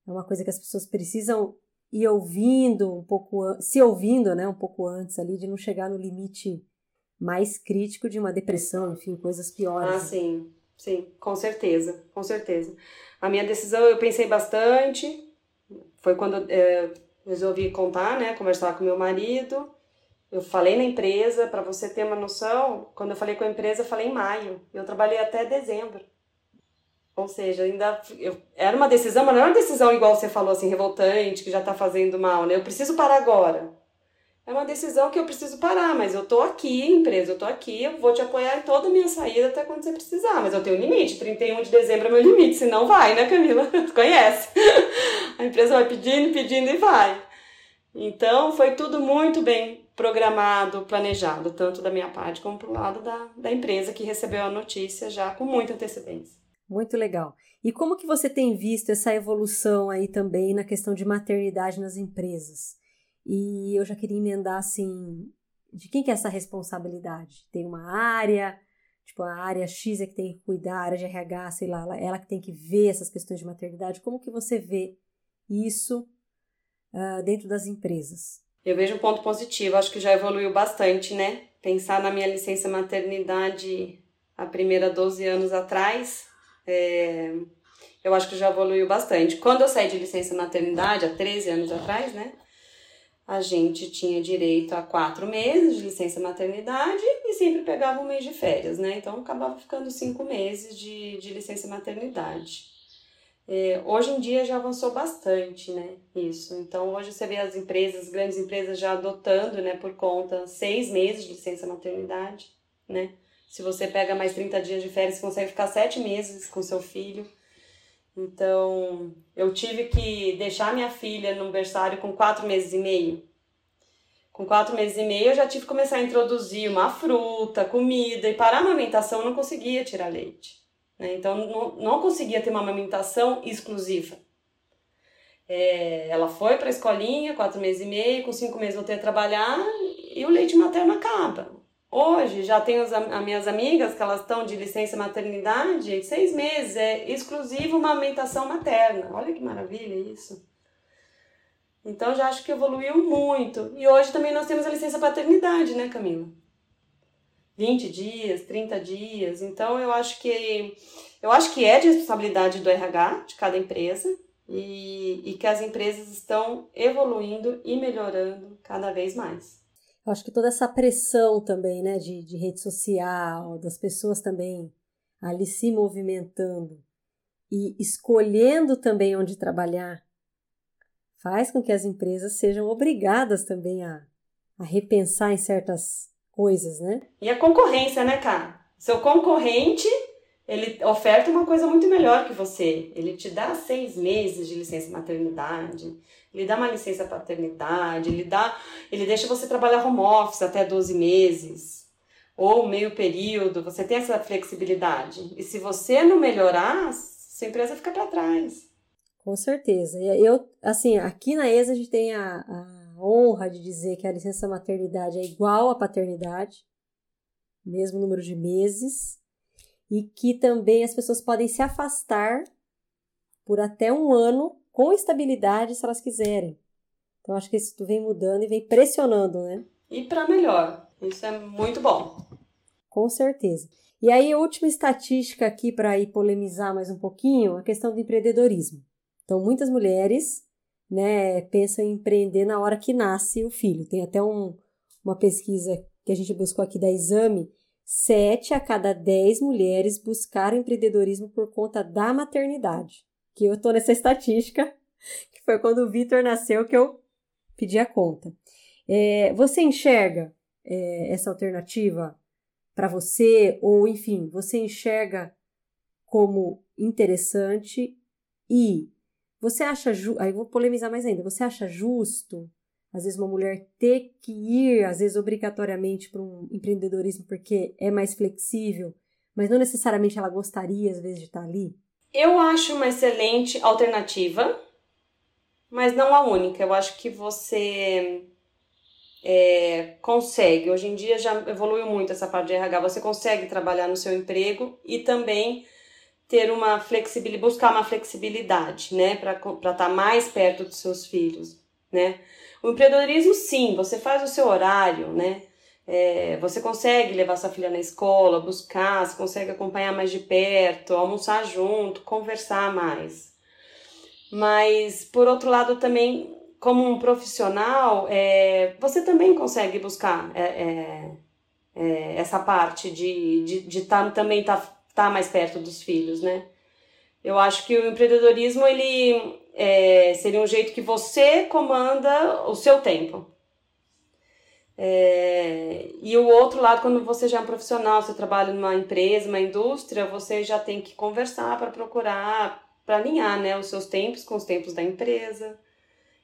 Speaker 1: é uma coisa que as pessoas precisam e ouvindo um pouco, se ouvindo, né, um pouco antes ali, de não chegar no limite mais crítico de uma depressão, enfim, coisas piores.
Speaker 2: Ah, sim, sim, com certeza, com certeza. A minha decisão, eu pensei bastante, foi quando é, resolvi contar, né, conversar com meu marido, eu falei na empresa, para você ter uma noção, quando eu falei com a empresa, eu falei em maio, eu trabalhei até dezembro. Ou seja, ainda eu, era uma decisão, mas não era uma decisão igual você falou, assim, revoltante, que já tá fazendo mal, né? Eu preciso parar agora. É uma decisão que eu preciso parar, mas eu tô aqui, empresa, eu tô aqui, eu vou te apoiar em toda a minha saída até quando você precisar. Mas eu tenho um limite, 31 de dezembro é meu limite, senão vai, né, Camila? Tu conhece. A empresa vai pedindo, pedindo e vai. Então, foi tudo muito bem programado, planejado, tanto da minha parte como pro lado da, da empresa que recebeu a notícia já com muita antecedência.
Speaker 1: Muito legal. E como que você tem visto essa evolução aí também na questão de maternidade nas empresas? E eu já queria emendar assim, de quem que é essa responsabilidade? Tem uma área, tipo a área X é que tem que cuidar, a área de RH, sei lá, ela que tem que ver essas questões de maternidade. Como que você vê isso uh, dentro das empresas?
Speaker 2: Eu vejo um ponto positivo, acho que já evoluiu bastante, né? Pensar na minha licença maternidade a primeira 12 anos atrás, é, eu acho que já evoluiu bastante. Quando eu saí de licença maternidade, há 13 anos atrás, né? A gente tinha direito a quatro meses de licença maternidade e sempre pegava um mês de férias, né? Então acabava ficando cinco meses de, de licença maternidade. É, hoje em dia já avançou bastante, né? Isso. Então hoje você vê as empresas, grandes empresas já adotando, né, por conta, seis meses de licença maternidade, né? Se você pega mais 30 dias de férias, você consegue ficar sete meses com seu filho. Então, eu tive que deixar minha filha no berçário com quatro meses e meio. Com quatro meses e meio, eu já tive que começar a introduzir uma fruta, comida, e para a amamentação eu não conseguia tirar leite. Né? Então, não, não conseguia ter uma amamentação exclusiva. É, ela foi para a escolinha, quatro meses e meio, com cinco meses voltei a trabalhar e o leite materno acaba. Hoje já tenho as, as minhas amigas que elas estão de licença maternidade, seis meses, é exclusivo uma amamentação materna. Olha que maravilha isso. Então já acho que evoluiu muito. E hoje também nós temos a licença paternidade, né, Camila? 20 dias, 30 dias. Então eu acho que eu acho que é de responsabilidade do RH de cada empresa e, e que as empresas estão evoluindo e melhorando cada vez mais.
Speaker 1: Eu acho que toda essa pressão também, né, de, de rede social, das pessoas também ali se movimentando e escolhendo também onde trabalhar, faz com que as empresas sejam obrigadas também a, a repensar em certas coisas, né?
Speaker 2: E a concorrência, né, cara? Seu concorrente ele oferta uma coisa muito melhor que você. Ele te dá seis meses de licença maternidade, ele dá uma licença paternidade, ele dá, ele deixa você trabalhar home office até 12 meses ou meio período, você tem essa flexibilidade. E se você não melhorar, sua empresa fica para trás.
Speaker 1: Com certeza. Eu, assim, aqui na ESA a gente tem a, a honra de dizer que a licença maternidade é igual à paternidade, mesmo número de meses e que também as pessoas podem se afastar por até um ano com estabilidade se elas quiserem. Então acho que isso vem mudando e vem pressionando, né?
Speaker 2: E para melhor. Isso é muito bom.
Speaker 1: Com certeza. E aí, a última estatística aqui para ir polemizar mais um pouquinho, a questão do empreendedorismo. Então, muitas mulheres né, pensam em empreender na hora que nasce o filho. Tem até um, uma pesquisa que a gente buscou aqui da Exame, Sete a cada dez mulheres buscaram empreendedorismo por conta da maternidade. Que eu estou nessa estatística, que foi quando o Vitor nasceu que eu pedi a conta. É, você enxerga é, essa alternativa para você, ou enfim, você enxerga como interessante e você acha aí vou polemizar mais ainda, você acha justo às vezes uma mulher ter que ir, às vezes obrigatoriamente para um empreendedorismo porque é mais flexível, mas não necessariamente ela gostaria às vezes de estar ali?
Speaker 2: Eu acho uma excelente alternativa, mas não a única. Eu acho que você é, consegue, hoje em dia já evoluiu muito essa parte de RH, você consegue trabalhar no seu emprego e também ter uma flexibilidade, buscar uma flexibilidade, né, para estar tá mais perto dos seus filhos, né? O empreendedorismo, sim, você faz o seu horário, né? É, você consegue levar sua filha na escola, buscar, você consegue acompanhar mais de perto, almoçar junto, conversar mais. Mas, por outro lado, também, como um profissional, é, você também consegue buscar é, é, é essa parte de, de, de tá, também estar tá, tá mais perto dos filhos, né? Eu acho que o empreendedorismo, ele é, seria um jeito que você comanda o seu tempo. É, e o outro lado, quando você já é um profissional, você trabalha numa empresa, uma indústria, você já tem que conversar para procurar, para alinhar né, os seus tempos com os tempos da empresa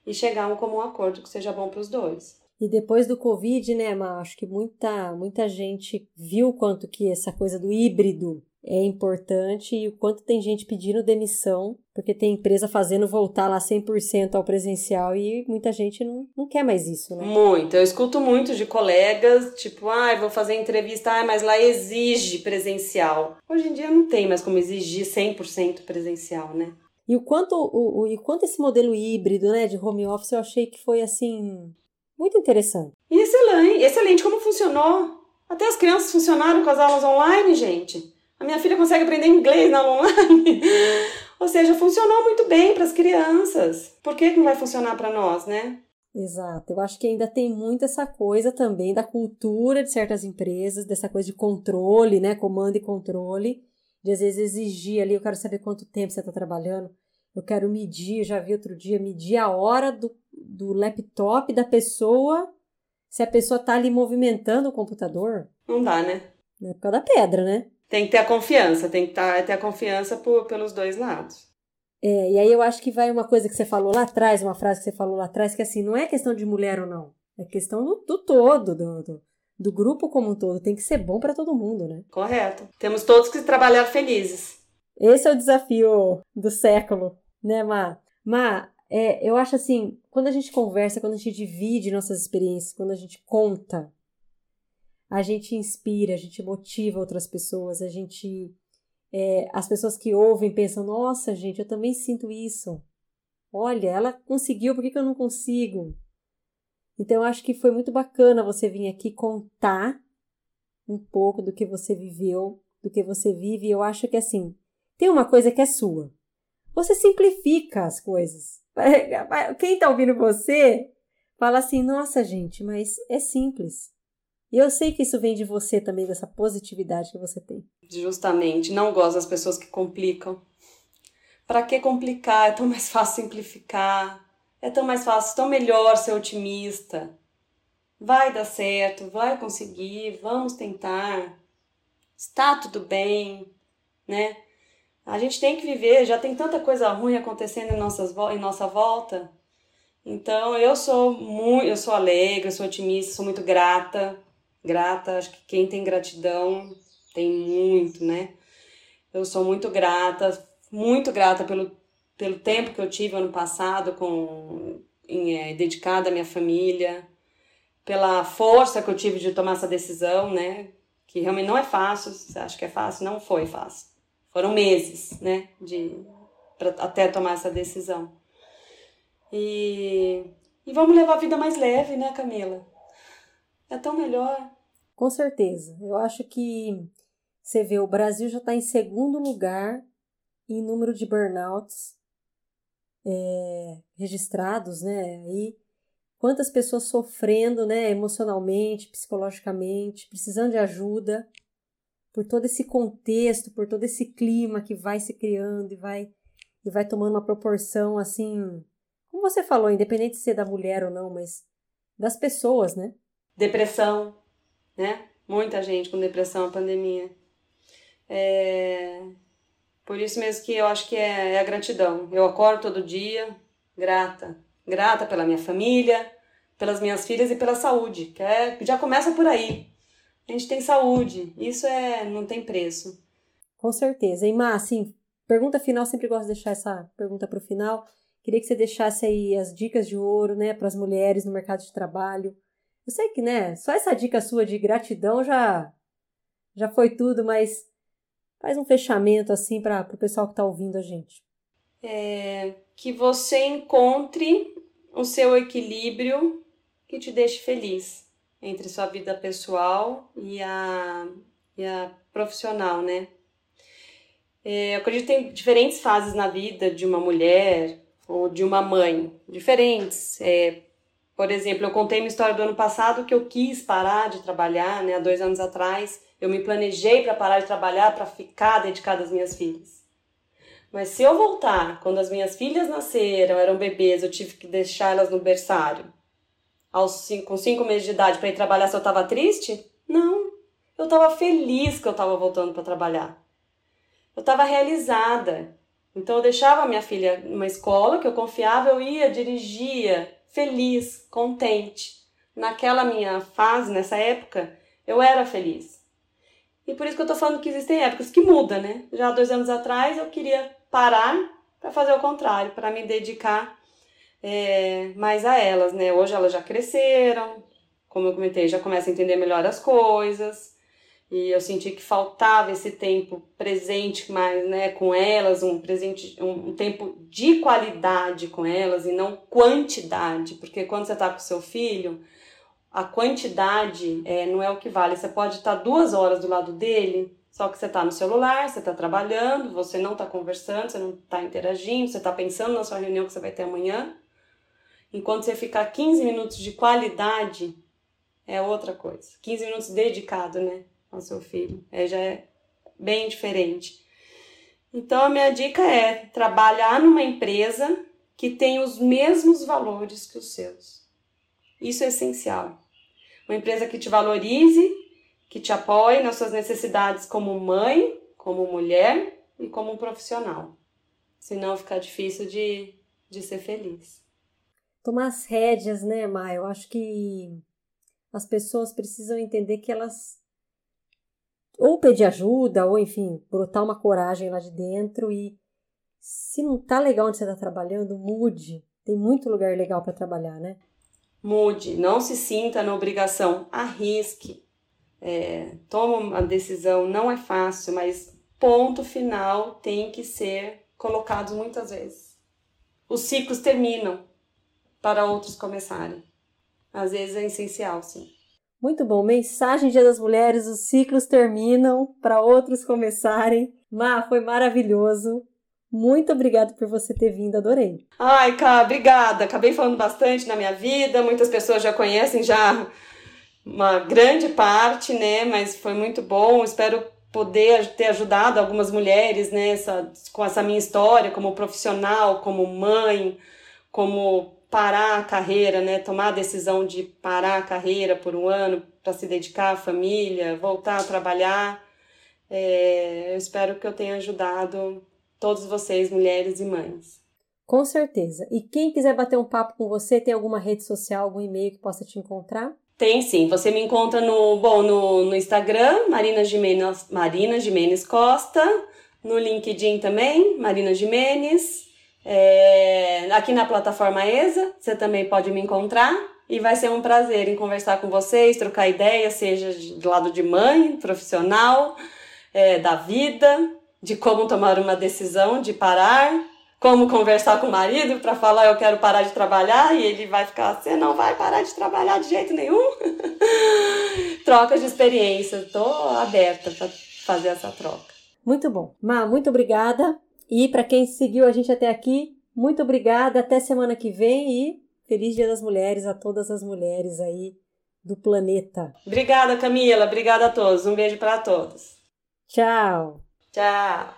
Speaker 2: e chegar a um comum acordo que seja bom para os dois.
Speaker 1: E depois do Covid, né, Ma, acho que muita, muita gente viu quanto que essa coisa do híbrido é importante e o quanto tem gente pedindo demissão, porque tem empresa fazendo voltar lá 100% ao presencial e muita gente não, não quer mais isso, né?
Speaker 2: Muito. Eu escuto muito de colegas, tipo, ah, vou fazer entrevista, ah, mas lá exige presencial. Hoje em dia não tem mais como exigir 100% presencial, né?
Speaker 1: E o quanto o, o, e quanto esse modelo híbrido, né, de home office, eu achei que foi assim muito interessante.
Speaker 2: E excelente, excelente como funcionou. Até as crianças funcionaram com as aulas online, gente. A minha filha consegue aprender inglês na online. Ou seja, funcionou muito bem para as crianças. Por que, que não vai funcionar para nós, né?
Speaker 1: Exato. Eu acho que ainda tem muito essa coisa também da cultura de certas empresas, dessa coisa de controle, né? Comando e controle. De às vezes exigir ali, eu quero saber quanto tempo você está trabalhando. Eu quero medir, já vi outro dia, medir a hora do, do laptop da pessoa, se a pessoa está ali movimentando o computador.
Speaker 2: Não dá, né?
Speaker 1: É por causa da pedra, né?
Speaker 2: Tem que ter a confiança, tem que tá, ter a confiança por, pelos dois lados.
Speaker 1: É, e aí eu acho que vai uma coisa que você falou lá atrás, uma frase que você falou lá atrás, que assim, não é questão de mulher ou não. É questão do, do todo, do, do, do, grupo como um todo. Tem que ser bom para todo mundo, né?
Speaker 2: Correto. Temos todos que trabalhar felizes.
Speaker 1: Esse é o desafio do século, né, Má? Má, é, eu acho assim, quando a gente conversa, quando a gente divide nossas experiências, quando a gente conta, a gente inspira, a gente motiva outras pessoas, a gente. É, as pessoas que ouvem pensam, nossa, gente, eu também sinto isso. Olha, ela conseguiu, por que, que eu não consigo? Então, eu acho que foi muito bacana você vir aqui contar um pouco do que você viveu, do que você vive. Eu acho que, assim, tem uma coisa que é sua. Você simplifica as coisas. Quem está ouvindo você fala assim: nossa, gente, mas é simples. E eu sei que isso vem de você também, dessa positividade que você tem.
Speaker 2: Justamente, não gosto das pessoas que complicam. Para que complicar? É tão mais fácil simplificar. É tão mais fácil, tão melhor ser otimista. Vai dar certo, vai conseguir, vamos tentar. Está tudo bem, né? A gente tem que viver, já tem tanta coisa ruim acontecendo em, nossas, em nossa volta. Então eu sou muito, eu sou alegre, eu sou otimista, sou muito grata grata. Acho que quem tem gratidão tem muito, né? Eu sou muito grata, muito grata pelo, pelo tempo que eu tive ano passado com em, é, dedicada à minha família, pela força que eu tive de tomar essa decisão, né? Que realmente não é fácil. Você acha que é fácil? Não foi fácil. Foram meses, né? De pra, até tomar essa decisão. E, e vamos levar a vida mais leve, né, Camila? É tão melhor.
Speaker 1: Com certeza. Eu acho que você vê, o Brasil já está em segundo lugar em número de burnouts é, registrados, né? E quantas pessoas sofrendo, né, emocionalmente, psicologicamente, precisando de ajuda por todo esse contexto, por todo esse clima que vai se criando e vai e vai tomando uma proporção assim, como você falou, independente de ser da mulher ou não, mas das pessoas, né?
Speaker 2: Depressão, né? Muita gente com depressão na pandemia. É... Por isso mesmo que eu acho que é, é a gratidão. Eu acordo todo dia grata. Grata pela minha família, pelas minhas filhas e pela saúde, que é, já começa por aí. A gente tem saúde, isso é não tem preço.
Speaker 1: Com certeza. E Má, assim, pergunta final, sempre gosto de deixar essa pergunta para o final. Queria que você deixasse aí as dicas de ouro, né, para as mulheres no mercado de trabalho. Eu sei que, né, só essa dica sua de gratidão já já foi tudo, mas faz um fechamento assim para o pessoal que está ouvindo a gente.
Speaker 2: É, que você encontre o seu equilíbrio que te deixe feliz entre sua vida pessoal e a, e a profissional, né? É, eu acredito que tem diferentes fases na vida de uma mulher ou de uma mãe, diferentes. É, por exemplo, eu contei uma história do ano passado que eu quis parar de trabalhar, né, há dois anos atrás. Eu me planejei para parar de trabalhar para ficar dedicada às minhas filhas. Mas se eu voltar quando as minhas filhas nasceram, eram bebês, eu tive que deixar elas no berçário, aos cinco, com cinco meses de idade, para ir trabalhar se eu estava triste? Não. Eu estava feliz que eu estava voltando para trabalhar. Eu estava realizada. Então eu deixava minha filha numa escola que eu confiava, eu ia, dirigia, feliz, contente. Naquela minha fase, nessa época, eu era feliz. E por isso que eu tô falando que existem épocas que mudam, né? Já dois anos atrás eu queria parar para fazer o contrário, para me dedicar é, mais a elas, né? Hoje elas já cresceram, como eu comentei, já começam a entender melhor as coisas. E eu senti que faltava esse tempo presente mais, né, com elas, um presente, um, tempo de qualidade com elas e não quantidade, porque quando você está com seu filho, a quantidade é, não é o que vale. Você pode estar duas horas do lado dele, só que você está no celular, você está trabalhando, você não está conversando, você não está interagindo, você está pensando na sua reunião que você vai ter amanhã. Enquanto você ficar 15 minutos de qualidade, é outra coisa. 15 minutos dedicado, né? Ao seu filho. É, já é bem diferente. Então, a minha dica é trabalhar numa empresa que tem os mesmos valores que os seus. Isso é essencial. Uma empresa que te valorize, que te apoie nas suas necessidades como mãe, como mulher e como profissional. Senão fica difícil de, de ser feliz.
Speaker 1: Tomar as rédeas, né, Maia? Eu acho que as pessoas precisam entender que elas ou pedir ajuda, ou enfim, brotar uma coragem lá de dentro e se não tá legal onde você está trabalhando, mude. Tem muito lugar legal para trabalhar, né?
Speaker 2: Mude, não se sinta na obrigação, arrisque. É, toma uma decisão, não é fácil, mas ponto final tem que ser colocado muitas vezes. Os ciclos terminam para outros começarem. Às vezes é essencial, sim.
Speaker 1: Muito bom. Mensagem Dia das Mulheres: os ciclos terminam para outros começarem. Má, foi maravilhoso. Muito obrigada por você ter vindo, adorei.
Speaker 2: Ai, Cá, obrigada. Acabei falando bastante na minha vida. Muitas pessoas já conhecem já uma grande parte, né? Mas foi muito bom. Espero poder ter ajudado algumas mulheres, né? Essa, com essa minha história como profissional, como mãe, como parar a carreira, né? Tomar a decisão de parar a carreira por um ano para se dedicar à família, voltar a trabalhar. É, eu espero que eu tenha ajudado todos vocês, mulheres e mães.
Speaker 1: Com certeza. E quem quiser bater um papo com você, tem alguma rede social, algum e-mail que possa te encontrar?
Speaker 2: Tem sim. Você me encontra no, bom, no, no Instagram, Marina Jimenez, Marina Jimenez Costa, no LinkedIn também, Marina Jimenez. É, aqui na plataforma ESA, você também pode me encontrar e vai ser um prazer em conversar com vocês, trocar ideias, seja do lado de mãe, profissional, é, da vida, de como tomar uma decisão de parar, como conversar com o marido para falar eu quero parar de trabalhar e ele vai ficar você não vai parar de trabalhar de jeito nenhum. troca de experiência, estou aberta para fazer essa troca.
Speaker 1: Muito bom. Ma, muito obrigada. E para quem seguiu a gente até aqui, muito obrigada. Até semana que vem e feliz Dia das Mulheres a todas as mulheres aí do planeta.
Speaker 2: Obrigada, Camila. Obrigada a todos. Um beijo para todos.
Speaker 1: Tchau.
Speaker 2: Tchau.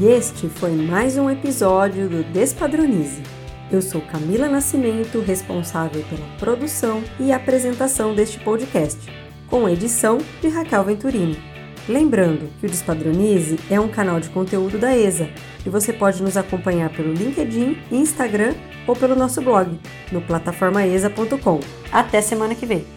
Speaker 1: E este foi mais um episódio do Despadronize. Eu sou Camila Nascimento, responsável pela produção e apresentação deste podcast, com edição de Raquel Venturini. Lembrando que o Despadronize é um canal de conteúdo da ESA e você pode nos acompanhar pelo LinkedIn, Instagram ou pelo nosso blog no plataformaesa.com. Até semana que vem!